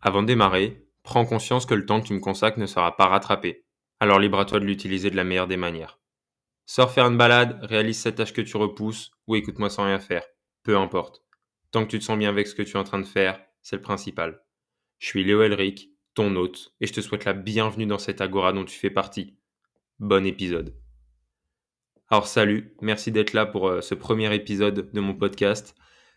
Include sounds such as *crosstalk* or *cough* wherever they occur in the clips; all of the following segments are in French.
Avant de démarrer, prends conscience que le temps que tu me consacres ne sera pas rattrapé. Alors libre à toi de l'utiliser de la meilleure des manières. Sors faire une balade, réalise cette tâche que tu repousses ou écoute-moi sans rien faire. Peu importe. Tant que tu te sens bien avec ce que tu es en train de faire, c'est le principal. Je suis Léo Elric, ton hôte, et je te souhaite la bienvenue dans cette agora dont tu fais partie. Bon épisode. Alors salut, merci d'être là pour euh, ce premier épisode de mon podcast.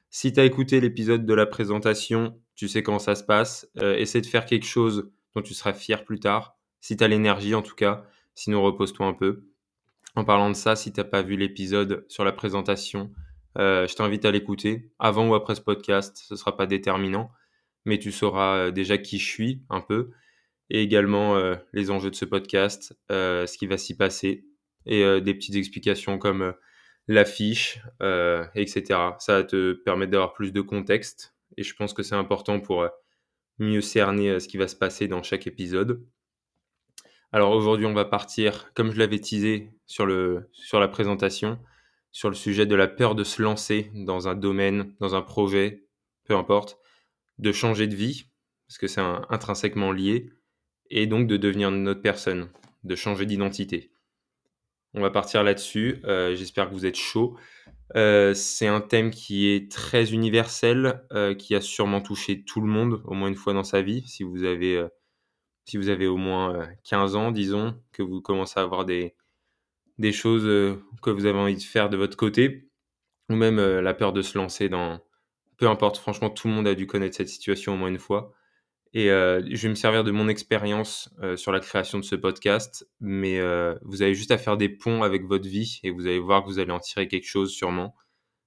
Si tu as écouté l'épisode de la présentation, tu sais comment ça se passe. Euh, essaie de faire quelque chose dont tu seras fier plus tard, si tu as l'énergie en tout cas. Sinon, repose-toi un peu. En parlant de ça, si tu n'as pas vu l'épisode sur la présentation, euh, je t'invite à l'écouter avant ou après ce podcast. Ce ne sera pas déterminant, mais tu sauras euh, déjà qui je suis un peu et également les enjeux de ce podcast, ce qui va s'y passer et des petites explications comme l'affiche, euh, etc. Ça va te permettre d'avoir plus de contexte et je pense que c'est important pour euh, mieux cerner euh, ce qui va se passer dans chaque épisode. Alors aujourd'hui, on va partir, comme je l'avais teasé sur, le, sur la présentation, sur le sujet de la peur de se lancer dans un domaine, dans un projet, peu importe, de changer de vie, parce que c'est intrinsèquement lié, et donc de devenir une autre personne, de changer d'identité. On va partir là-dessus. Euh, j'espère que vous êtes chaud. Euh, c'est un thème qui est très universel, euh, qui a sûrement touché tout le monde au moins une fois dans sa vie. Si vous avez, si vous avez au moins 15 ans, disons, que vous commencez à avoir des, des choses que vous avez envie de faire de votre côté, ou même la peur de se lancer dans... Peu importe, franchement, tout le monde a dû connaître cette situation au moins une fois. Et euh, je vais me servir de mon expérience euh, sur la création de ce podcast, mais euh, vous avez juste à faire des ponts avec votre vie et vous allez voir que vous allez en tirer quelque chose sûrement.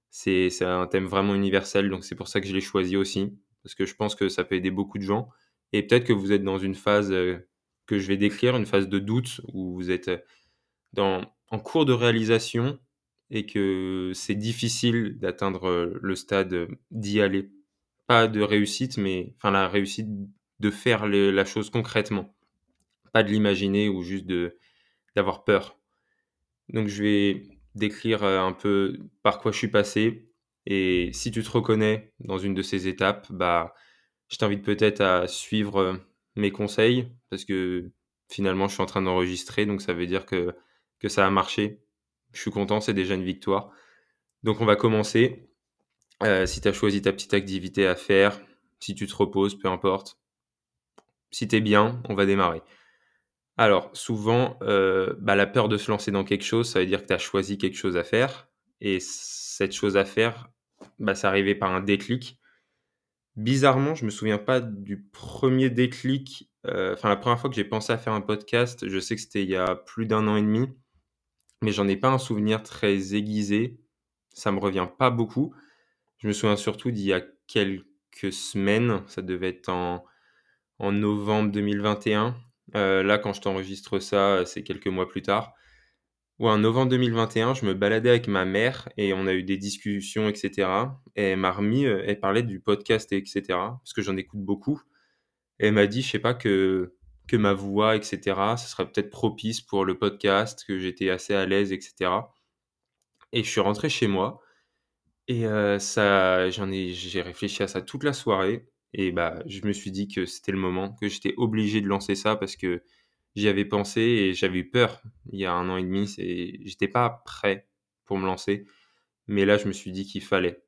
C'est un thème vraiment universel, donc c'est pour ça que je l'ai choisi aussi, parce que je pense que ça peut aider beaucoup de gens. Et peut-être que vous êtes dans une phase que je vais décrire, une phase de doute, où vous êtes dans, en cours de réalisation et que c'est difficile d'atteindre le stade d'y aller pas de réussite, mais enfin la réussite de faire la chose concrètement, pas de l'imaginer ou juste de d'avoir peur. Donc je vais décrire euh, un peu par quoi je suis passé et si tu te reconnais dans une de ces étapes, bah je t'invite peut-être à suivre euh, mes conseils parce que finalement je suis en train d'enregistrer donc ça veut dire que que ça a marché. Je suis content, c'est déjà une victoire. Donc on va commencer. Euh, si tu as choisi ta petite activité à faire, si tu te reposes, peu importe. Si tu es bien, on va démarrer. Alors, souvent, euh, bah, la peur de se lancer dans quelque chose, ça veut dire que tu as choisi quelque chose à faire. Et cette chose à faire, bah, ça arrivait par un déclic. Bizarrement, je me souviens pas du premier déclic. Euh, enfin, la première fois que j'ai pensé à faire un podcast, je sais que c'était il y a plus d'un an et demi, mais j'en ai pas un souvenir très aiguisé. Ça me revient pas beaucoup. Je me souviens surtout d'il y a quelques semaines, ça devait être en, novembre 2021. Euh, là, quand je t'enregistre ça, c'est quelques mois plus tard. Ouais, en novembre 2021, je me baladais avec ma mère et on a eu des discussions, etc. Et elle m'a remis, euh, elle parlait du podcast, etc. Parce que j'en écoute beaucoup. Et elle m'a dit, je sais pas, que, que ma voix, etc., ce serait peut-être propice pour le podcast, que j'étais assez à l'aise, etc. Et je suis rentré chez moi et ça j'en ai j'ai réfléchi à ça toute la soirée et bah, je me suis dit que c'était le moment, que j'étais obligé de lancer ça parce que j'y avais pensé et j'avais eu peur il y a un an et demi. C'est j'étais pas prêt pour me lancer, mais là, je me suis dit qu'il fallait.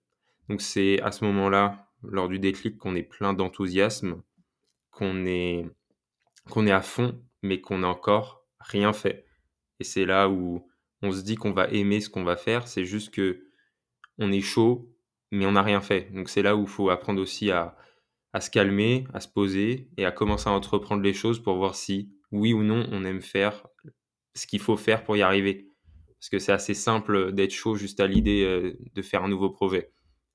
Donc c'est à ce moment-là, lors du déclic, qu'on est plein d'enthousiasme, qu'on est qu'on est à fond, mais qu'on n'a encore rien fait et c'est là où on se dit qu'on va aimer ce qu'on va faire. C'est juste que on est chaud, mais on n'a rien fait. Donc c'est là où il faut apprendre aussi à, se calmer, à se poser et à commencer à entreprendre les choses pour voir si, oui ou non, on aime faire ce qu'il faut faire pour y arriver. Parce que c'est assez simple d'être chaud juste à l'idée euh, de faire un nouveau projet.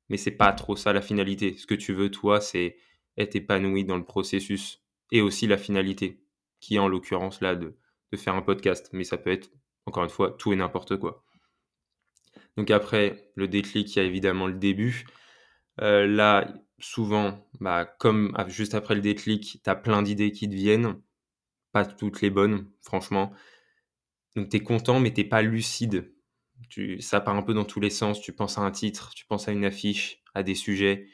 Mais c'est pas trop ça la finalité. Ce que tu veux, toi, c'est être épanoui dans le processus et aussi la finalité, qui est en l'occurrence là de, de faire un podcast. Mais ça peut être, encore une fois, tout et n'importe quoi. Donc après le déclic, il y a évidemment le début. Euh, là, souvent, bah, comme juste après le déclic, tu as plein d'idées qui te viennent. Pas toutes les bonnes, franchement. Donc tu es content, mais t'es pas lucide. Tu, ça part un peu dans tous les sens. Tu penses à un titre, tu penses à une affiche, à des sujets.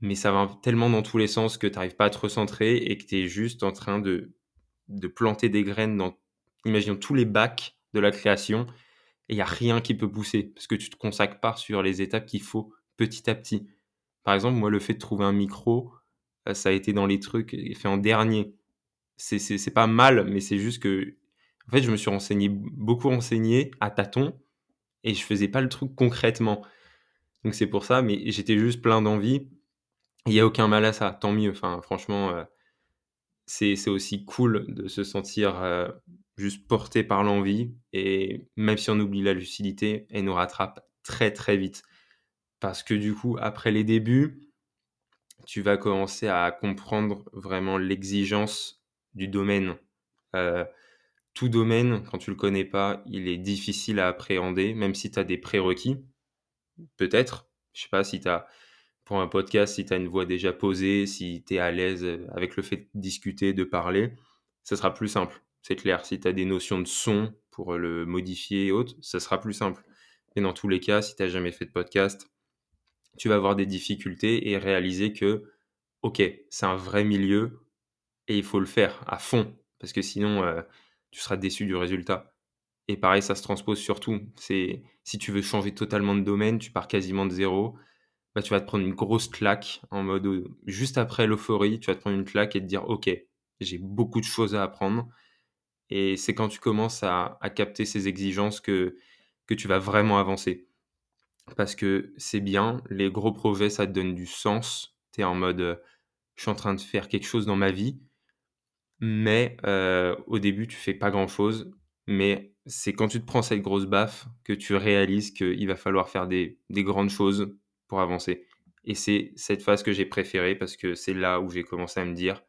mais ça va tellement dans tous les sens que tu n'arrives pas à te recentrer et que tu es juste en train de, de planter des graines dans, imaginons, tous les bacs de la création et il n'y a rien qui peut pousser parce que tu te consacres pas sur les étapes qu'il faut petit à petit. Par exemple, moi, le fait de trouver un micro, euh, ça a été dans les trucs fait en dernier. C'est pas mal, mais c'est juste que, en fait, je me suis renseigné, beaucoup renseigné à tâtons et je faisais pas le truc concrètement. Donc c'est pour ça, mais j'étais juste plein d'envie. Il n'y a aucun mal à ça, tant mieux. Enfin, franchement, euh, c'est aussi cool de se sentir euh, juste porté par l'envie. Et même si on oublie la lucidité, elle nous rattrape très très vite. Parce que du coup, après les débuts, tu vas commencer à comprendre vraiment l'exigence du domaine. Euh, tout domaine, quand tu le connais pas, il est difficile à appréhender, même si tu as des prérequis. Peut-être. Je sais pas si tu as, pour un podcast, si tu as une voix déjà posée, si tu es à l'aise avec le fait de discuter, de parler, ça sera plus simple. C'est clair. Si tu as des notions de son pour le modifier et autres, ça sera plus simple. Mais dans tous les cas, si tu n'as jamais fait de podcast, tu vas avoir des difficultés et réaliser que, ok, c'est un vrai milieu et il faut le faire à fond. Parce que sinon, euh, tu seras déçu du résultat. Et pareil, ça se transpose surtout. C'est si tu veux changer totalement de domaine, tu pars quasiment de zéro. Bah, tu vas te prendre une grosse claque en mode euh, juste après l'euphorie, tu vas te prendre une claque et te dire ok, j'ai beaucoup de choses à apprendre. Et c'est quand tu commences à, capter ces exigences que, que tu vas vraiment avancer. Parce que c'est bien, les gros projets, ça te donne du sens. Tu es en mode, euh, je suis en train de faire quelque chose dans ma vie. Mais euh, au début, tu fais pas grand-chose. Mais c'est quand tu te prends cette grosse baffe que tu réalises qu'il va falloir faire des, grandes choses pour avancer. Et c'est cette phase que j'ai préférée parce que c'est là où j'ai commencé à me dire,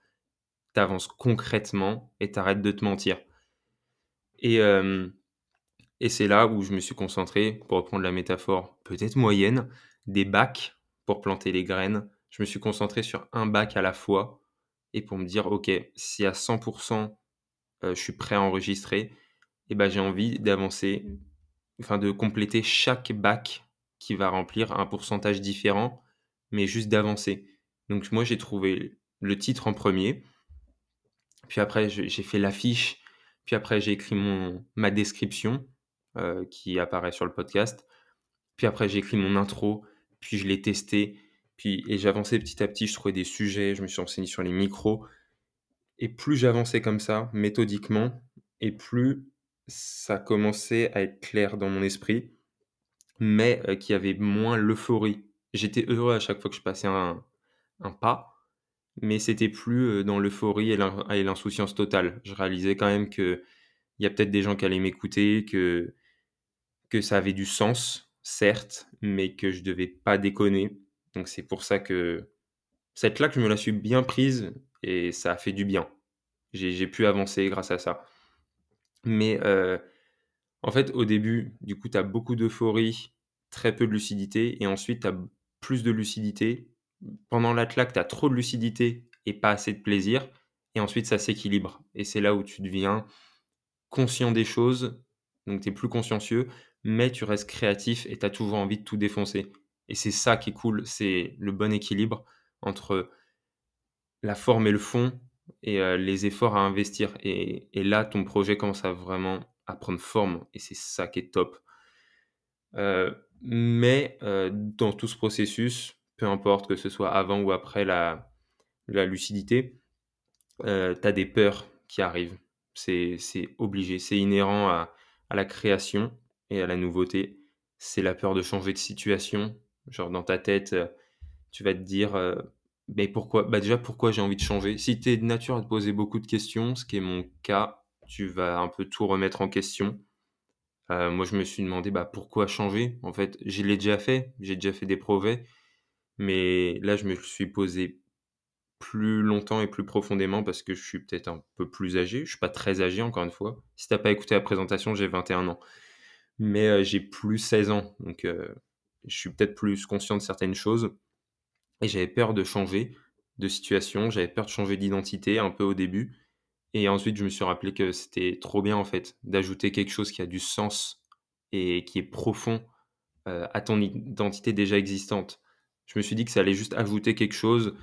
tu avances concrètement et t'arrêtes de te mentir. Et, euh, et c'est là où je me suis concentré, pour reprendre la métaphore peut-être moyenne, des bacs pour planter les graines. Je me suis concentré sur un bac à la fois et pour me dire, OK, si à 100% euh, je suis prêt à enregistrer, eh ben, j'ai envie d'avancer, enfin de compléter chaque bac qui va remplir un pourcentage différent, mais juste d'avancer. Donc moi, j'ai trouvé le titre en premier, puis après, j'ai fait l'affiche, puis après, j'ai écrit mon, ma description euh, qui apparaît sur le podcast, puis après, j'ai écrit mon intro, puis je l'ai testé, puis, et j'avançais petit à petit, je trouvais des sujets, je me suis renseigné sur les micros. Et plus j'avançais comme ça, méthodiquement, et plus ça commençait à être clair dans mon esprit, mais euh, qu'il y avait moins l'euphorie. J'étais heureux à chaque fois que je passais un, pas, mais c'était plus euh, dans l'euphorie et l'insouciance totale. Je réalisais quand même qu'il y a peut-être des gens qui allaient m'écouter, que, que ça avait du sens, certes, mais que je devais pas déconner donc c'est pour ça que cette claque, je me la suis bien prise et ça a fait du bien. J'ai pu avancer grâce à ça. Mais euh, en fait, au début, du coup, tu as beaucoup d'euphorie, très peu de lucidité, et ensuite, tu as plus de lucidité. Pendant la claque, tu as trop de lucidité et pas assez de plaisir, et ensuite, ça s'équilibre. Et c'est là où tu deviens conscient des choses, donc tu es plus consciencieux, mais tu restes créatif et tu as toujours envie de tout défoncer. Et c'est ça qui est cool, c'est le bon équilibre entre la forme et le fond et euh, les efforts à investir. Et, là, ton projet commence à vraiment à prendre forme et c'est ça qui est top. Euh, mais euh, dans tout ce processus, peu importe que ce soit avant ou après la, la lucidité, tu as des peurs qui arrivent. C'est obligé, c'est inhérent à, à la création et à la nouveauté. C'est la peur de changer de situation, Genre dans ta tête, euh, tu vas te dire, euh, mais pourquoi Bah déjà, pourquoi j'ai envie de changer? Si tu es de nature à te poser beaucoup de questions, ce qui est mon cas, tu vas un peu tout remettre en question. Euh, moi, je me suis demandé, bah pourquoi changer? En fait, je l'ai déjà fait, j'ai déjà fait des projets, mais là, je me suis posé plus longtemps et plus profondément parce que je suis peut-être un peu plus âgé. Je suis pas très âgé, encore une fois. Si t'as pas écouté la présentation, j'ai 21 ans. Mais j'ai plus 16 ans. Donc, je suis peut-être plus conscient de certaines choses. Et j'avais peur de changer de situation, j'avais peur de changer d'identité un peu au début. Et ensuite, je me suis rappelé que c'était trop bien, en fait, d'ajouter quelque chose qui a du sens et qui est profond euh, à ton identité déjà existante. Je me suis dit que ça allait juste ajouter quelque chose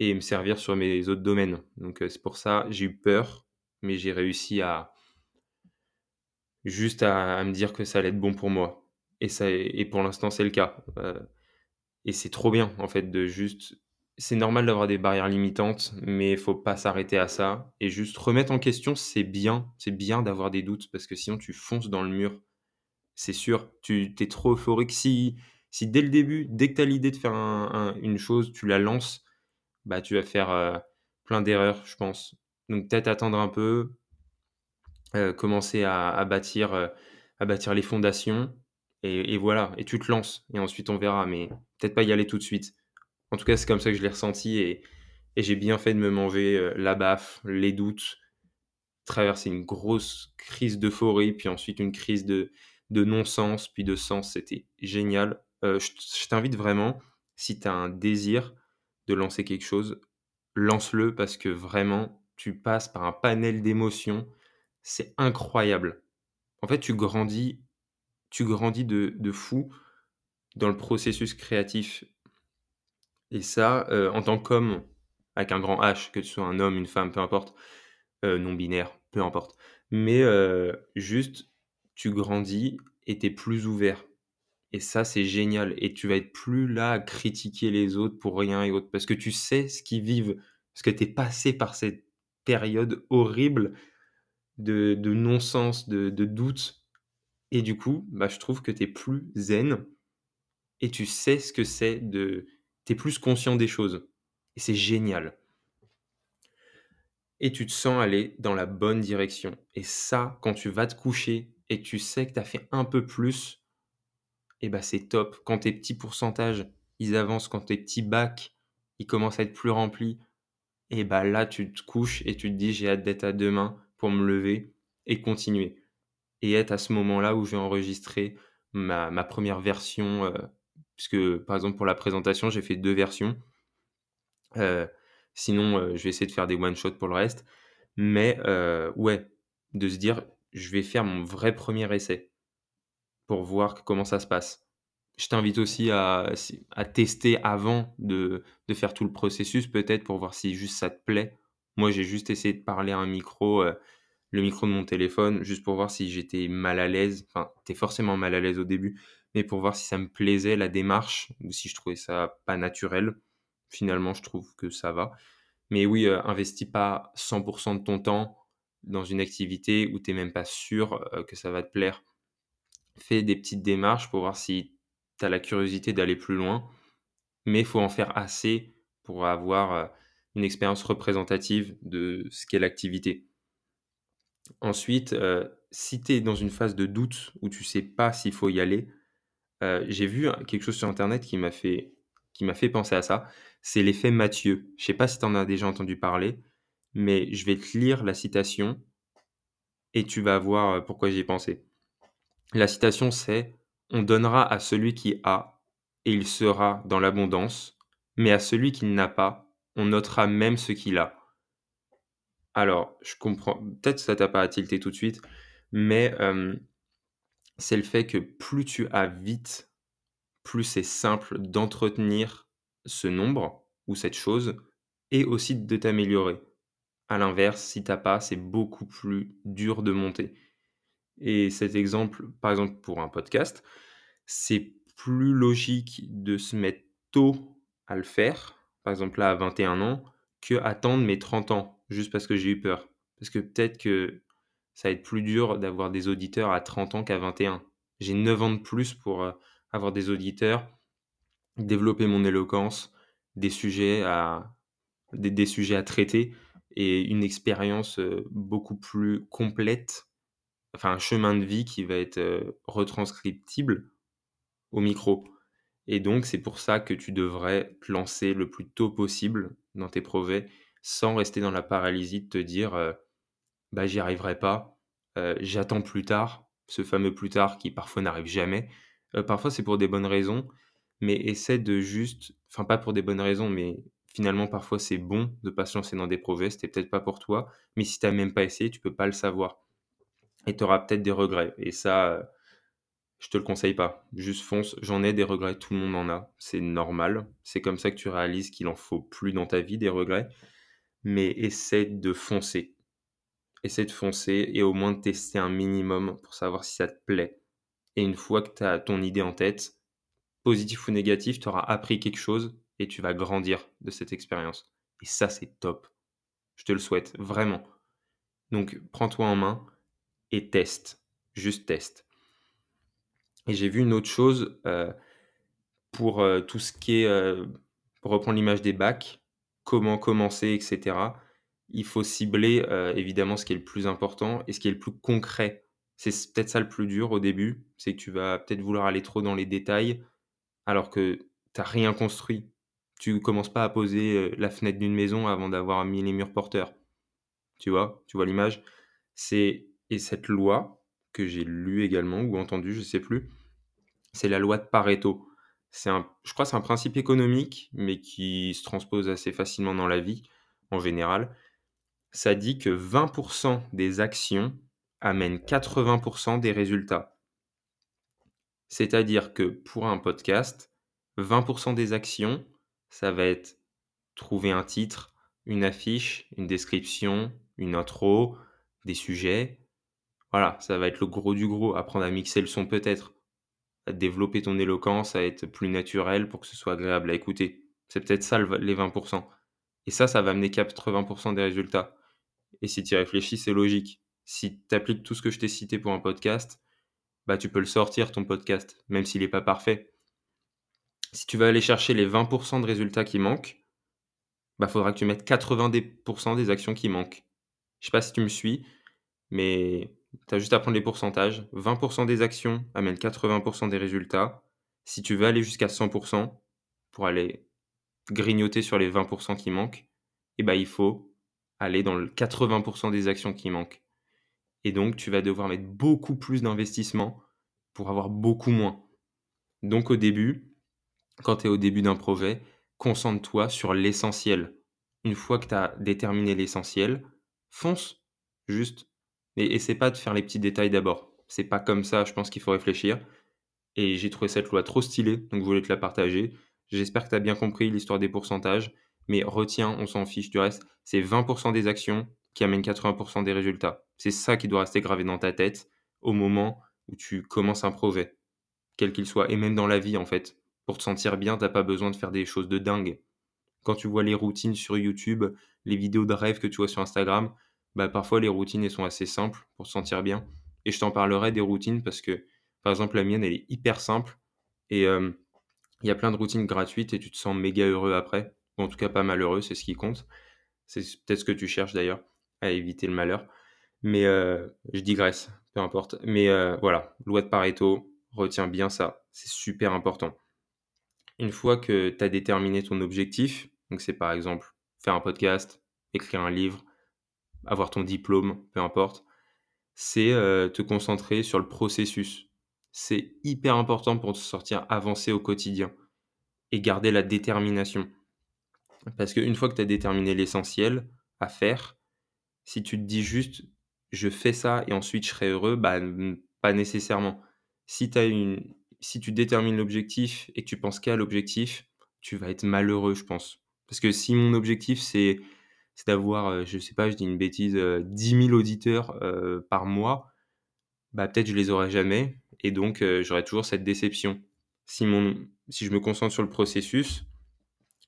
et me servir sur mes autres domaines. Donc c'est pour ça, j'ai eu peur, mais j'ai réussi à juste à, me dire que ça allait être bon pour moi. Et, ça, et pour l'instant, c'est le cas. et c'est trop bien, en fait, de juste c'est normal d'avoir des barrières limitantes, mais il faut pas s'arrêter à ça. Et juste remettre en question, c'est bien. C'est bien d'avoir des doutes parce que sinon tu fonces dans le mur. C'est sûr, tu es trop euphorique. Si, si dès le début, dès que tu as l'idée de faire une chose, tu la lances, bah, tu vas faire euh, plein d'erreurs, je pense. Donc peut-être attendre un peu, euh, commencer à, bâtir, euh, à bâtir les fondations. Et, voilà, et tu te lances. Et ensuite on verra, mais peut-être pas y aller tout de suite. En tout cas, c'est comme ça que je l'ai ressenti et, j'ai bien fait de me manger la baffe, les doutes, traverser une grosse crise d'euphorie, puis ensuite une crise de, non-sens, puis de sens. C'était génial. Euh, je, t'invite vraiment, si tu as un désir de lancer quelque chose, lance-le parce que vraiment, tu passes par un panel d'émotions. C'est incroyable. En fait, tu grandis, tu grandis de, fou dans le processus créatif et ça, euh, en tant qu'homme, avec un grand H, que tu sois un homme, une femme, peu importe, euh, non-binaire, peu importe. Mais juste, tu grandis et tu es plus ouvert. Et ça, c'est génial. Et tu vas être plus là à critiquer les autres pour rien et autre. Parce que tu sais ce qu'ils vivent. Parce que tu es passé par cette période horrible de, non-sens, de, de doute. Et du coup, bah, je trouve que tu es plus zen. Et tu sais ce que c'est de tu es plus conscient des choses. Et c'est génial. Et tu te sens aller dans la bonne direction. Et ça, quand tu vas te coucher et tu sais que tu as fait un peu plus, et ben c'est top. Quand tes petits pourcentages, ils avancent, quand tes petits bacs, ils commencent à être plus remplis, et ben là, tu te couches et tu te dis, j'ai hâte d'être à demain pour me lever et continuer. Et être à ce moment-là où je vais enregistrer ma, ma première version euh, puisque par exemple pour la présentation, j'ai fait deux versions. Euh, sinon, euh, je vais essayer de faire des one-shots pour le reste. Mais ouais, de se dire, je vais faire mon vrai premier essai pour voir comment ça se passe. Je t'invite aussi à, tester avant de, faire tout le processus, peut-être pour voir si juste ça te plaît. Moi, j'ai juste essayé de parler à un micro, le micro de mon téléphone, juste pour voir si j'étais mal à l'aise. Enfin, t'es forcément mal à l'aise au début, mais pour voir si ça me plaisait la démarche ou si je trouvais ça pas naturel. Finalement, je trouve que ça va. Mais oui, euh, investis pas 100% de ton temps dans une activité où tu n'es même pas sûr euh, que ça va te plaire. Fais des petites démarches pour voir si tu as la curiosité d'aller plus loin, mais il faut en faire assez pour avoir euh, une expérience représentative de ce qu'est l'activité. Ensuite, si tu es dans une phase de doute où tu sais pas s'il faut y aller, euh, j'ai vu quelque chose sur internet qui m'a fait qui m'a fait penser à ça, c'est l'effet Mathieu. Je sais pas si tu en as déjà entendu parler, mais je vais te lire la citation et tu vas voir euh, pourquoi j'y ai pensé. La citation c'est On donnera à celui qui a et il sera dans l'abondance, mais à celui qui n'a pas, on notera même ce qu'il a. Alors, je comprends, peut-être ça t'a pas à tilter tout de suite, mais c'est le fait que plus tu as vite, plus c'est simple d'entretenir ce nombre ou cette chose et aussi de t'améliorer. À l'inverse, si t'as pas, c'est beaucoup plus dur de monter. Et cet exemple, par exemple pour un podcast, c'est plus logique de se mettre tôt à le faire, par exemple là à 21 ans, que attendre mes 30 ans, juste parce que j'ai eu peur. Parce que peut-être que ça va être plus dur d'avoir des auditeurs à 30 ans qu'à 21. J'ai 9 ans de plus pour euh, avoir des auditeurs, développer mon éloquence, des sujets à, des, sujets à traiter et une expérience euh, beaucoup plus complète, enfin un chemin de vie qui va être retranscriptible au micro. Et donc c'est pour ça que tu devrais te lancer le plus tôt possible dans tes projets sans rester dans la paralysie de te dire bah, j'y arriverai pas, j'attends plus tard, ce fameux plus tard qui parfois n'arrive jamais. Parfois c'est pour des bonnes raisons, mais essaie de juste, enfin pas pour des bonnes raisons, mais finalement parfois c'est bon de pas se lancer dans des projets, c'était peut-être pas pour toi, mais si tu n'as même pas essayé, tu peux pas le savoir. Et tu auras peut-être des regrets. Et ça, je te le conseille pas. Juste fonce. J'en ai des regrets, tout le monde en a. C'est normal. C'est comme ça que tu réalises qu'il en faut plus dans ta vie des regrets. Mais essaie de foncer. Essaie de foncer et au moins de tester un minimum pour savoir si ça te plaît. Et une fois que tu as ton idée en tête, positif ou négatif, tu auras appris quelque chose et tu vas grandir de cette expérience. Et ça, c'est top. Je te le souhaite, vraiment. Donc, prends-toi en main et teste. Juste teste. Et j'ai vu une autre chose euh, pour euh, tout ce qui est, euh, pour reprendre l'image des bacs, comment commencer, etc. Il faut cibler évidemment ce qui est le plus important et ce qui est le plus concret. C'est peut-être ça le plus dur au début, c'est que tu vas peut-être vouloir aller trop dans les détails alors que tu n'as rien construit. Tu commences pas à poser la fenêtre d'une maison avant d'avoir mis les murs porteurs. Tu vois, tu vois l'image? C'est et cette loi que j'ai lue également ou entendue, je sais plus, c'est la loi de Pareto. C'est un, je crois, c'est un principe économique, mais qui se transpose assez facilement dans la vie en général. Ça dit que 20% des actions amènent 80% des résultats. C'est-à-dire que pour un podcast, 20% des actions, ça va être trouver un titre, une affiche, une description, une intro, des sujets. Voilà, ça va être le gros du gros. Apprendre à mixer le son peut-être à développer ton éloquence, à être plus naturel pour que ce soit agréable à écouter. C'est peut-être ça les 20%. Et ça, ça va amener 80% des résultats. Et si tu y réfléchis, c'est logique. Si tu appliques tout ce que je t'ai cité pour un podcast, bah tu peux le sortir ton podcast, même s'il n'est pas parfait. Si tu veux aller chercher les 20% de résultats qui manquent, bah faudra que tu mettes 90% des actions qui manquent. Je sais pas si tu me suis, mais tu as juste à prendre les pourcentages. 20% des actions amènent 80% des résultats. Si tu veux aller jusqu'à 100% pour aller grignoter sur les 20% qui manquent, eh ben, il faut aller dans le 80% des actions qui manquent. Et donc, tu vas devoir mettre beaucoup plus d'investissement pour avoir beaucoup moins. Donc, au début, quand tu es au début d'un projet, concentre-toi sur l'essentiel. Une fois que tu as déterminé l'essentiel, fonce. Juste mais essaie pas de faire les petits détails d'abord. C'est pas comme ça, je pense qu'il faut réfléchir. Et j'ai trouvé cette loi trop stylée, donc je voulais te la partager. J'espère que tu as bien compris l'histoire des pourcentages, mais retiens, on s'en fiche du reste. C'est 20% des actions qui amènent 80% des résultats. C'est ça qui doit rester gravé dans ta tête au moment où tu commences un projet, quel qu'il soit, et même dans la vie en fait. Pour te sentir bien, t'as pas besoin de faire des choses de dingue. Quand tu vois les routines sur YouTube, les vidéos de rêve que tu vois sur Instagram, bah, parfois les routines sont assez simples pour se sentir bien. Et je t'en parlerai des routines parce que, par exemple, la mienne, elle est hyper simple. Et il y a plein de routines gratuites et tu te sens méga heureux après. Ou en tout cas, pas malheureux, c'est ce qui compte. C'est peut-être ce que tu cherches d'ailleurs, à éviter le malheur. Mais je digresse, peu importe. Mais voilà, loi de Pareto, retiens bien ça. C'est super important. Une fois que tu as déterminé ton objectif, donc c'est par exemple faire un podcast, écrire un livre, avoir ton diplôme, peu importe, c'est euh, te concentrer sur le processus. C'est hyper important pour te sortir avancer au quotidien et garder la détermination. Parce qu'une fois que tu as déterminé l'essentiel à faire, si tu te dis juste je fais ça et ensuite je serai heureux, bah, pas nécessairement. Si, une... si tu détermines l'objectif et que tu penses qu'à l'objectif, tu vas être malheureux, je pense. Parce que si mon objectif c'est c'est d'avoir, je sais pas, je dis une bêtise, 10 000 auditeurs par mois, bah, peut-être je les aurai jamais et donc j'aurai toujours cette déception. Si, mon, si je me concentre sur le processus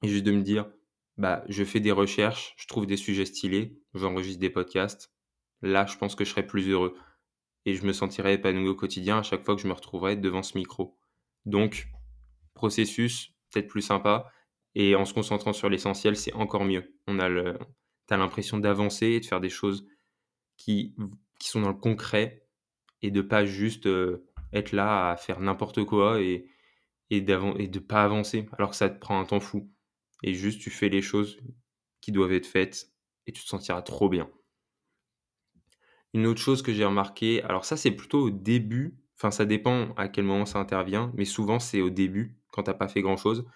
et juste de me dire, bah, je fais des recherches, je trouve des sujets stylés, j'enregistre des podcasts, là, je pense que je serai plus heureux et je me sentirai épanoui au quotidien à chaque fois que je me retrouverai devant ce micro. Donc, processus, peut-être plus sympa, et en se concentrant sur l'essentiel, c'est encore mieux. On a le, tu l'impression d'avancer et de faire des choses qui, qui sont dans le concret et de pas juste euh, être là à faire n'importe quoi et, et, et de pas avancer alors que ça te prend un temps fou. Et juste tu fais les choses qui doivent être faites et tu te sentiras trop bien. Une autre chose que j'ai remarqué, alors ça c'est plutôt au début, enfin ça dépend à quel moment ça intervient, mais souvent c'est au début quand tu n'as pas fait grand chose.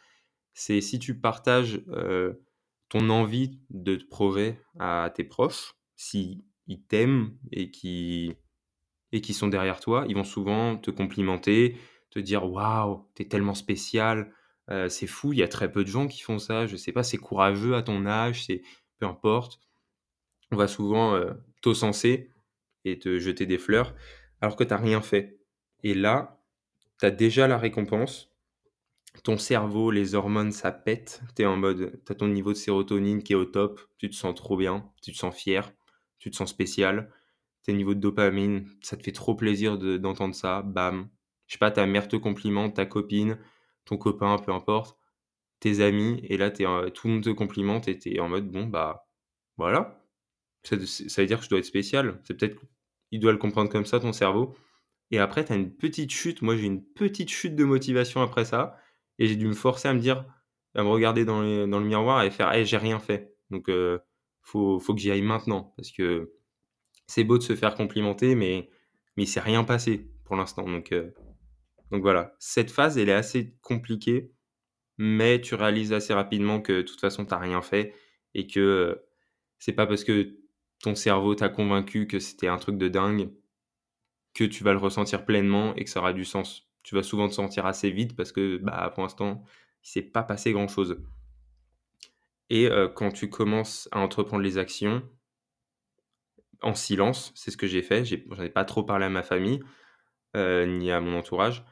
C'est si tu partages euh, ton envie de te projet à tes proches, s'ils t'aiment et qui et qui sont derrière toi, ils vont souvent te complimenter, te dire waouh, t'es tellement spécial, euh, c'est fou, il y a très peu de gens qui font ça, je sais pas, c'est courageux à ton âge, c'est peu importe. On va souvent euh, t'ocenser et te jeter des fleurs alors que t'as rien fait. Et là, tu as déjà la récompense. Ton cerveau, les hormones, ça pète. Tu es en mode, tu as ton niveau de sérotonine qui est au top. Tu te sens trop bien, tu te sens fier, tu te sens spécial. Tes niveaux de dopamine, ça te fait trop plaisir d'entendre ça. Bam. Je sais pas, ta mère te complimente, ta copine, ton copain, peu importe, tes amis. Et là, tout le monde te complimente et tu es en mode, bon, bah voilà. Ça, ça veut dire que je dois être spécial. C'est peut-être, il doit le comprendre comme ça, ton cerveau. Et après, tu as une petite chute. Moi, j'ai une petite chute de motivation après ça. Et j'ai dû me forcer à me dire, à me regarder dans, le miroir et faire, hey, j'ai rien fait. Donc, euh, faut, que j'y aille maintenant. Parce que c'est beau de se faire complimenter, mais, mais il s'est rien passé pour l'instant. Donc, euh, donc voilà. Cette phase, elle est assez compliquée. Mais tu réalises assez rapidement que de toute façon, tu n'as rien fait. Et que euh, c'est pas parce que ton cerveau t'a convaincu que c'était un truc de dingue que tu vas le ressentir pleinement et que ça aura du sens. Tu vas souvent te sentir assez vite parce que bah, pour l'instant, il s'est pas passé grand-chose. Et euh, quand tu commences à entreprendre les actions en silence, c'est ce que j'ai fait, j'en ai, pas trop parlé à ma famille euh, ni à mon entourage.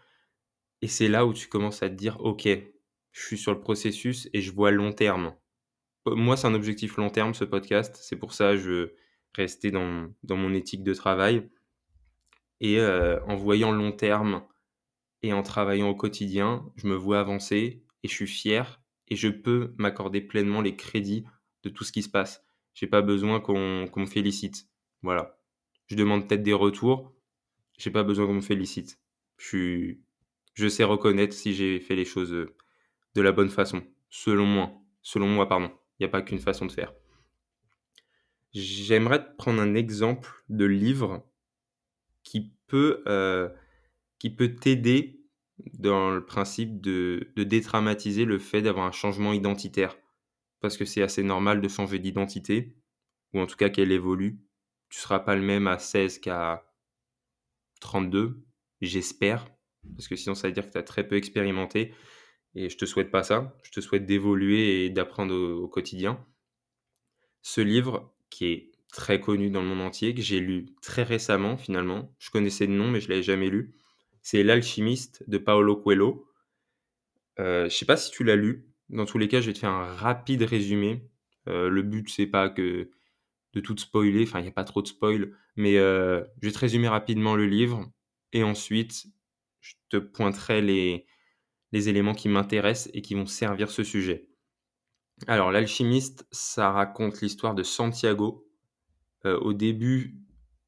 Et c'est là où tu commences à te dire, ok, je suis sur le processus et je vois long terme. Moi, c'est un objectif long terme, ce podcast. C'est pour ça que je rester dans, dans mon éthique de travail. Et euh, en voyant long terme et en travaillant au quotidien, je me vois avancer et je suis fier et je peux m'accorder pleinement les crédits de tout ce qui se passe. J'ai pas besoin qu'on me félicite. Voilà. Je demande peut-être des retours. J'ai pas besoin qu'on me félicite. Je suis, je sais reconnaître si j'ai fait les choses de la bonne façon. Selon moi. Selon moi, pardon. Il n'y a pas qu'une façon de faire. J'aimerais prendre un exemple de livre qui peut, euh, qui peut t'aider dans le principe de, détraumatiser le fait d'avoir un changement identitaire. Parce que c'est assez normal de changer d'identité, ou en tout cas qu'elle évolue. Tu ne seras pas le même à 16 qu'à 32, j'espère. Parce que sinon, ça veut dire que tu as très peu expérimenté. Et je te souhaite pas ça. Je te souhaite d'évoluer et d'apprendre au, au, quotidien. Ce livre, qui est très connu dans le monde entier, que j'ai lu très récemment finalement. Je connaissais le nom, mais je ne l'avais jamais lu. C'est L'alchimiste de Paolo Coelho. Euh, je ne sais pas si tu l'as lu. Dans tous les cas, je vais te faire un rapide résumé. Euh, le but, c'est pas que de tout spoiler. Enfin, il n'y a pas trop de spoil. Mais euh, je vais te résumer rapidement le livre. Et ensuite, je te pointerai les, les éléments qui m'intéressent et qui vont servir ce sujet. Alors, L'alchimiste, ça raconte l'histoire de Santiago, euh, au début,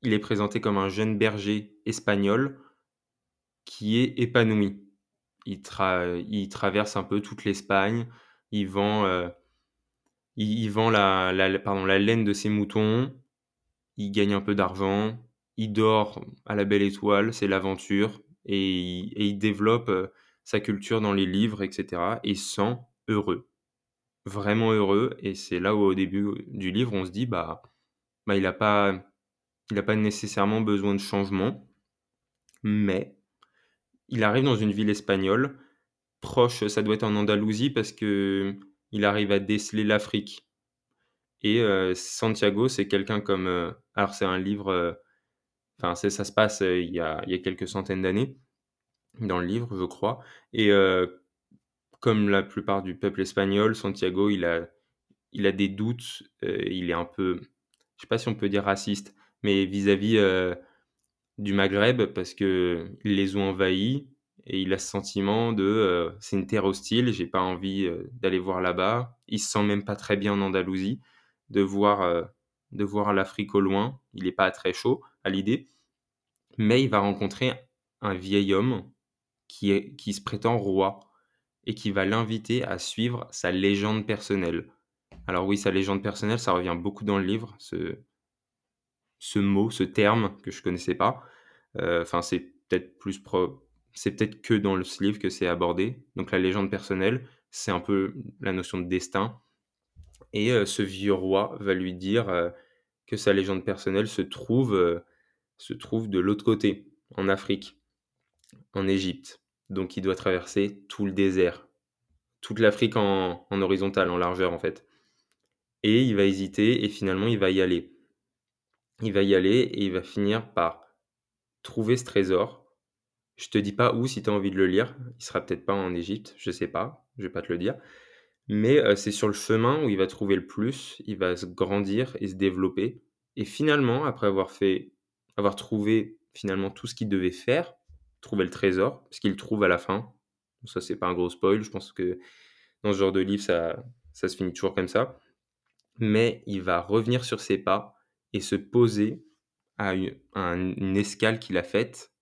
il est présenté comme un jeune berger espagnol qui est épanoui. Il, traverse un peu toute l'Espagne. Il vend, euh, il, vend la, pardon, la laine de ses moutons. Il gagne un peu d'argent. Il dort à la belle étoile. C'est l'aventure. Et, il développe euh, sa culture dans les livres, etc. Et sent heureux. Vraiment heureux. Et c'est là où, au début du livre, on se dit, bah, bah, il n'a pas, il pas nécessairement besoin de changement, mais il arrive dans une ville espagnole, proche, ça doit être en Andalousie, parce que il arrive à déceler l'Afrique. Et euh, Santiago, c'est quelqu'un comme... Euh, alors c'est un livre... Euh, enfin, ça se passe il y, a, il, y a, quelques centaines d'années, dans le livre, je crois. Et comme la plupart du peuple espagnol, Santiago, il a, il a des doutes, il est un peu je sais pas si on peut dire raciste, mais vis-à-vis euh, du Maghreb, parce qu'ils les ont envahis et il a ce sentiment de euh, c'est une terre hostile, j'ai pas envie euh, d'aller voir là-bas. Il se sent même pas très bien en Andalousie, de voir, de voir l'Afrique au loin. Il n'est pas très chaud à l'idée, mais il va rencontrer un vieil homme qui, est, qui se prétend roi et qui va l'inviter à suivre sa légende personnelle. Alors oui, sa légende personnelle, ça revient beaucoup dans le livre, ce, ce mot, ce terme que je connaissais pas. Euh, enfin, c'est peut-être plus pro... c'est peut-être que dans le livre que c'est abordé. Donc la légende personnelle, c'est un peu la notion de destin. Et euh, ce vieux roi va lui dire euh, que sa légende personnelle se trouve se trouve de l'autre côté, en Afrique, en Égypte. Donc il doit traverser tout le désert, toute l'Afrique en, en horizontal, en largeur en fait. Et il va hésiter et finalement il va y aller. Il va y aller et il va finir par trouver ce trésor. Je te dis pas où si tu as envie de le lire. Il sera peut-être pas en Égypte, je sais pas, je vais pas te le dire. Mais euh, c'est sur le chemin où il va trouver le plus, il va se grandir et se développer. Et finalement, après avoir fait, avoir trouvé finalement tout ce qu'il devait faire, trouver le trésor, ce qu'il trouve à la fin. Ça, c'est pas un gros spoil. Je pense que dans ce genre de livre, ça, ça se finit toujours comme ça. Mais il va revenir sur ses pas et se poser à une, escale qu'il a faite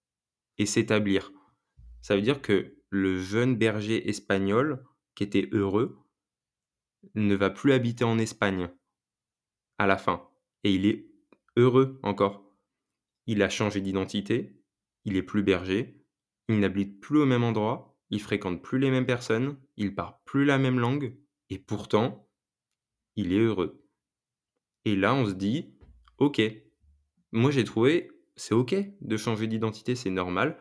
et s'établir. Ça veut dire que le jeune berger espagnol qui était heureux ne va plus habiter en Espagne à la fin. Et il est heureux encore. Il a changé d'identité, il est plus berger, il n'habite plus au même endroit, il fréquente plus les mêmes personnes, il parle plus la même langue, et pourtant, il est heureux. Et là, on se dit, ok, moi j'ai trouvé, c'est ok de changer d'identité, c'est normal.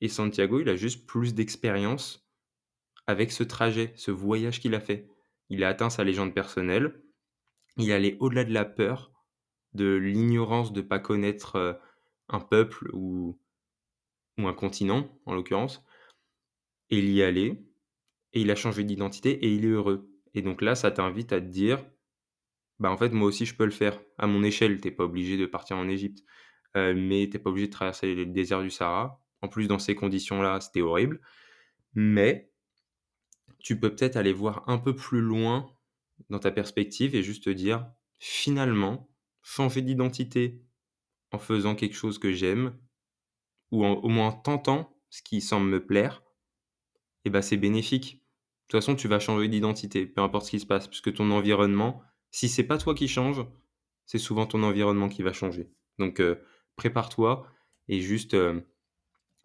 Et Santiago, il a juste plus d'expérience avec ce trajet, ce voyage qu'il a fait. Il a atteint sa légende personnelle. Il allait au-delà de la peur, de l'ignorance de ne pas connaître euh, un peuple ou, ou un continent, en l'occurrence. Et il y allait, et il a changé d'identité, et il est heureux. Et donc là, ça t'invite à te dire, bah en fait, moi aussi, je peux le faire. À mon échelle, t'es pas obligé de partir en Égypte, euh, mais t'es pas obligé de traverser le désert du Sahara. En plus, dans ces conditions-là, c'était horrible. Mais tu peux peut-être aller voir un peu plus loin dans ta perspective et juste te dire, finalement, changer d'identité en faisant quelque chose que j'aime, ou au moins en tentant ce qui semble me plaire, et eh ben c'est bénéfique. De toute façon, tu vas changer d'identité, peu importe ce qui se passe, puisque ton environnement, si c'est pas toi qui change, c'est souvent ton environnement qui va changer. Donc euh, prépare-toi et juste euh,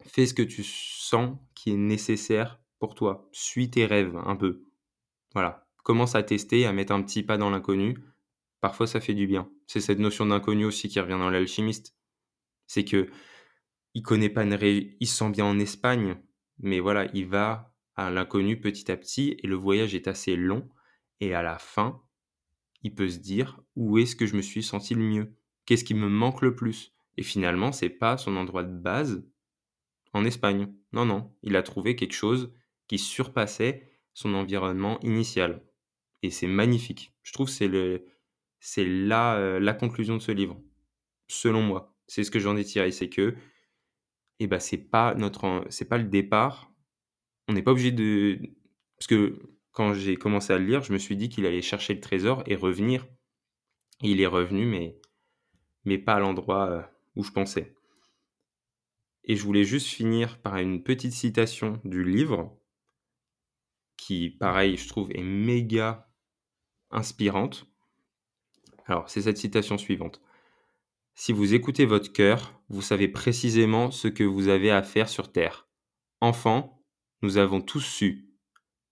fais ce que tu sens qui est nécessaire pour toi. Suis tes rêves un peu. Voilà. Commence à tester, à mettre un petit pas dans l'inconnu. Parfois, ça fait du bien. C'est cette notion d'inconnu aussi qui revient dans l'alchimiste. C'est que il connaît pas une il se sent bien en Espagne, mais voilà, il va à l'inconnu petit à petit et le voyage est assez long. Et à la fin, il peut se dire où est-ce que je me suis senti le mieux Qu'est-ce qui me manque le plus Et finalement, c'est pas son endroit de base en Espagne. Non, non, il a trouvé quelque chose qui surpassait son environnement initial. Et c'est magnifique. Je trouve c'est le, c'est la, euh, la conclusion de ce livre, selon moi. C'est ce que j'en ai tiré, c'est que, eh ben, c'est pas notre, c'est pas le départ. On n'est pas obligé de, parce que quand j'ai commencé à le lire, je me suis dit qu'il allait chercher le trésor et revenir. il est revenu, mais, mais pas à l'endroit euh, où je pensais. Et je voulais juste finir par une petite citation du livre qui, pareil, je trouve, est méga inspirante. Alors, c'est cette citation suivante. Si vous écoutez votre cœur, vous savez précisément ce que vous avez à faire sur Terre. Enfant, nous avons tous su,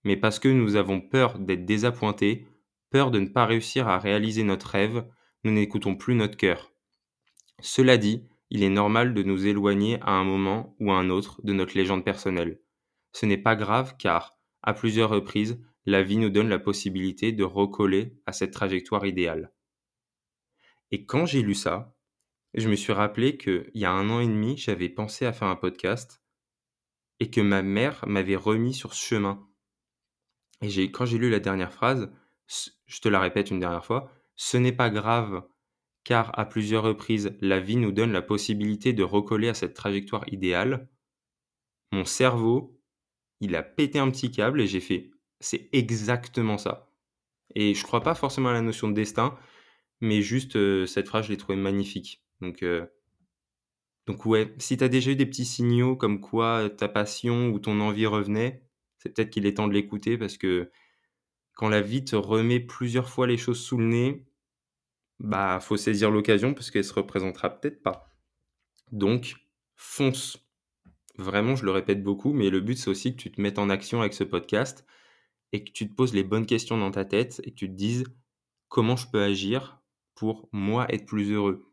mais parce que nous avons peur d'être désappointés, peur de ne pas réussir à réaliser notre rêve, nous n'écoutons plus notre cœur. Cela dit, il est normal de nous éloigner à un moment ou à un autre de notre légende personnelle. Ce n'est pas grave car, à plusieurs reprises, la vie nous donne la possibilité de recoller à cette trajectoire idéale. Et quand j'ai lu ça, je me suis rappelé qu'il y a un an et demi, j'avais pensé à faire un podcast et que ma mère m'avait remis sur ce chemin. Et quand j'ai lu la dernière phrase, je te la répète une dernière fois, ce n'est pas grave car à plusieurs reprises, la vie nous donne la possibilité de recoller à cette trajectoire idéale. Mon cerveau il a pété un petit câble et j'ai fait c'est exactement ça. Et je crois pas forcément à la notion de destin, mais juste euh, cette phrase, je l'ai trouvée magnifique. Donc, euh, donc ouais, si tu as déjà eu des petits signaux comme quoi ta passion ou ton envie revenait, peut-être qu'il est temps de l'écouter parce que quand la vie te remet plusieurs fois les choses sous le nez, bah faut saisir l'occasion parce qu'elle se représentera peut-être pas. Donc fonce, Vraiment, je le répète beaucoup, mais le but, c'est aussi que tu te mettes en action avec ce podcast et que tu te poses les bonnes questions dans ta tête et que tu te dises comment je peux agir pour moi être plus heureux.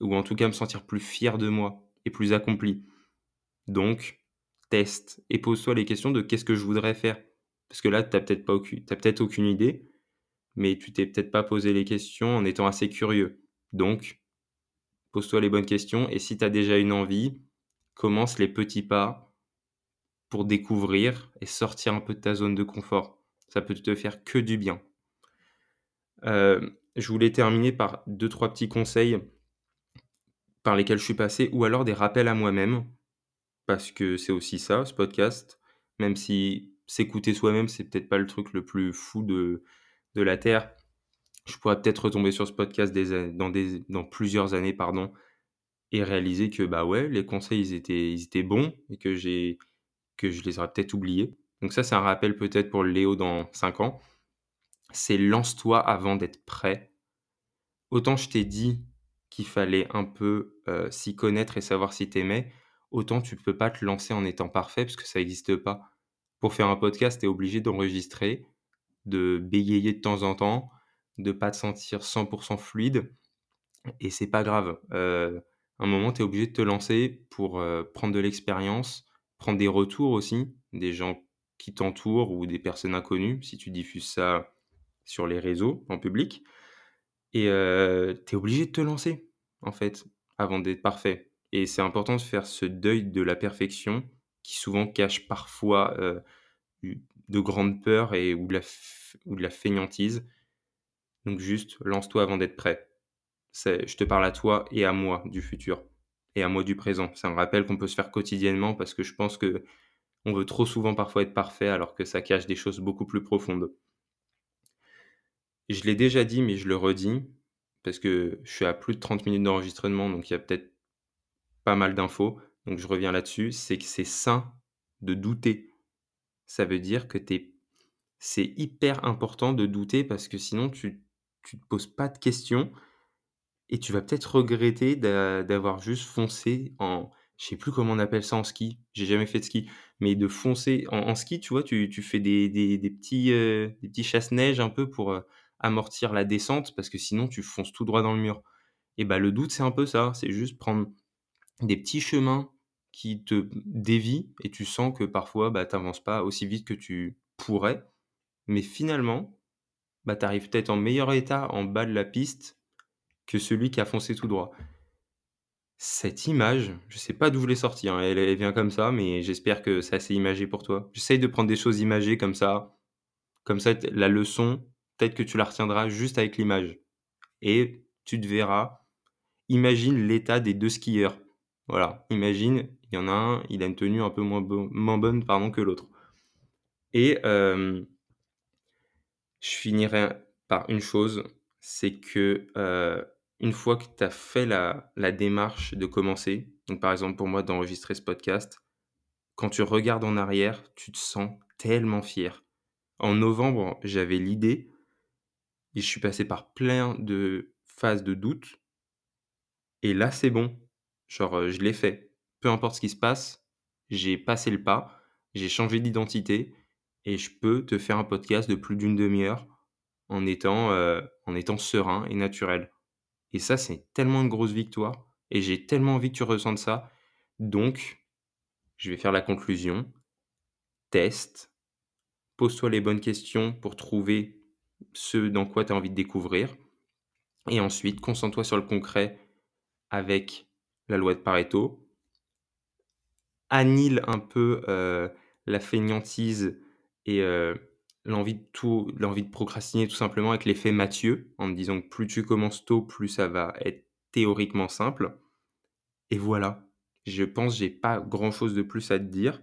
ou en tout cas me sentir plus fier de moi et plus accompli. Donc, teste et pose-toi les questions de qu'est-ce que je voudrais faire. Parce que là, tu n'as peut-être peut-être aucune idée, mais tu t'es peut-être pas posé les questions en étant assez curieux. Donc, pose-toi les bonnes questions et si tu as déjà une envie, commence les petits pas pour découvrir et sortir un peu de ta zone de confort. Ça peut te faire que du bien. Euh, je voulais terminer par deux, trois petits conseils par lesquels je suis passé, ou alors des rappels à moi-même, parce que c'est aussi ça, ce podcast, même si s'écouter soi-même, c'est peut-être pas le truc le plus fou de, de la Terre. Je pourrais peut-être retomber sur ce podcast dans, plusieurs années, pardon, et réaliser que bah ouais, les conseils ils étaient, ils étaient bons et que que je les aurais peut-être oubliés. Donc ça, c'est un rappel peut-être pour Léo dans 5 ans. C'est lance-toi avant d'être prêt. Autant je t'ai dit qu'il fallait un peu euh, s'y connaître et savoir si t'aimais, autant tu peux pas te lancer en étant parfait parce que ça n'existe pas. Pour faire un podcast, tu es obligé d'enregistrer, de bégayer de temps en temps, de pas te sentir 100% fluide et c'est pas grave. Euh, un moment, tu es obligé de te lancer pour euh, prendre de l'expérience, prendre des retours aussi, des gens qui t'entourent ou des personnes inconnues, si tu diffuses ça sur les réseaux en public. Et tu es obligé de te lancer, en fait, avant d'être parfait. Et c'est important de faire ce deuil de la perfection qui souvent cache parfois de grandes peurs et, ou, de la ou de feignantise. Donc juste, lance-toi avant d'être prêt. Je te parle à toi et à moi du futur et à moi du présent. C'est un rappel qu'on peut se faire quotidiennement parce que je pense que on veut trop souvent parfois être parfait alors que ça cache des choses beaucoup plus profondes. Je l'ai déjà dit, mais je le redis, parce que je suis à plus de 30 minutes d'enregistrement, donc il y a peut-être pas mal d'infos. Donc je reviens là-dessus, c'est que c'est sain de douter. Ça veut dire que c'est hyper important de douter parce que sinon tu ne te poses pas de questions et tu vas peut-être regretter d'avoir juste foncé en, je sais plus comment on appelle ça en ski, j'ai jamais fait de ski, mais de foncer en, ski, tu vois, tu, fais des, petits, euh, des petits chasse-neige un peu pour, euh, amortir la descente parce que sinon tu fonces tout droit dans le mur. Et bah le doute c'est un peu ça, c'est juste prendre des petits chemins qui te dévient et tu sens que parfois bah, tu n'avances pas aussi vite que tu pourrais, mais finalement bah, tu arrives peut-être en meilleur état en bas de la piste que celui qui a foncé tout droit. Cette image, je sais pas d'où je l'ai sortie, hein, elle, elle, vient comme ça, mais j'espère que c'est assez imagé pour toi. J'essaye de prendre des choses imagées comme ça, comme ça la leçon, peut-être que tu la retiendras juste avec l'image. Et tu te verras. Imagine l'état des deux skieurs. Voilà, imagine, il y en a un, il a une tenue un peu moins, bonne pardon, que l'autre. Et je finirai par une chose, c'est que une fois que tu as fait la, la, démarche de commencer, donc par exemple pour moi d'enregistrer ce podcast, quand tu regardes en arrière, tu te sens tellement fier. En novembre, j'avais l'idée et je suis passé par plein de phases de doute. Et là, c'est bon. Genre, je l'ai fait. Peu importe ce qui se passe, j'ai passé le pas, j'ai changé d'identité et je peux te faire un podcast de plus d'une demi-heure en étant, en étant serein et naturel. Et ça, c'est tellement une grosse victoire et j'ai tellement envie que tu ressentes ça. Donc, je vais faire la conclusion. Teste. Pose-toi les bonnes questions pour trouver ce dans quoi tu as envie de découvrir. Et ensuite, concentre-toi sur le concret avec la loi de Pareto. Annule un peu euh, la fainéantise et euh, l'envie de tout, l'envie de procrastiner tout simplement avec l'effet Mathieu, en me disant que plus tu commences tôt, plus ça va être théoriquement simple. Et voilà. Je pense j'ai pas grand chose de plus à te dire.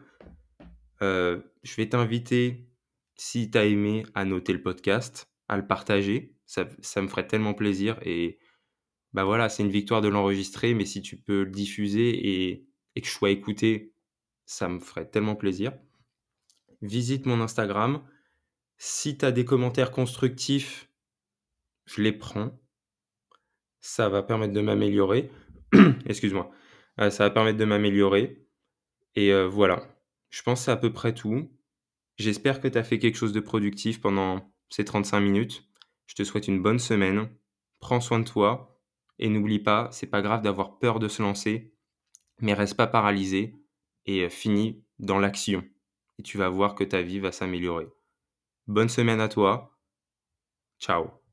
Euh, je vais t'inviter si tu as aimé, à noter le podcast, à le partager, ça, me ferait tellement plaisir. Et bah voilà, c'est une victoire de l'enregistrer, mais si tu peux le diffuser et, que je sois écouté, ça me ferait tellement plaisir. Visite mon Instagram. Si tu as des commentaires constructifs, je les prends. Ça va permettre de m'améliorer. *clears throat* Excuse-moi. Euh, ça va permettre de m'améliorer. Et euh, voilà. Je pense que c'est à peu près tout. J'espère que tu as fait quelque chose de productif pendant ces 35 minutes. Je te souhaite une bonne semaine. Prends soin de toi Et n'oublie pas, c'est pas grave d'avoir peur de se lancer, mais reste pas paralysé et euh, finis dans l'action. Et tu vas voir que ta vie va s'améliorer. Bonne semaine à toi. Ciao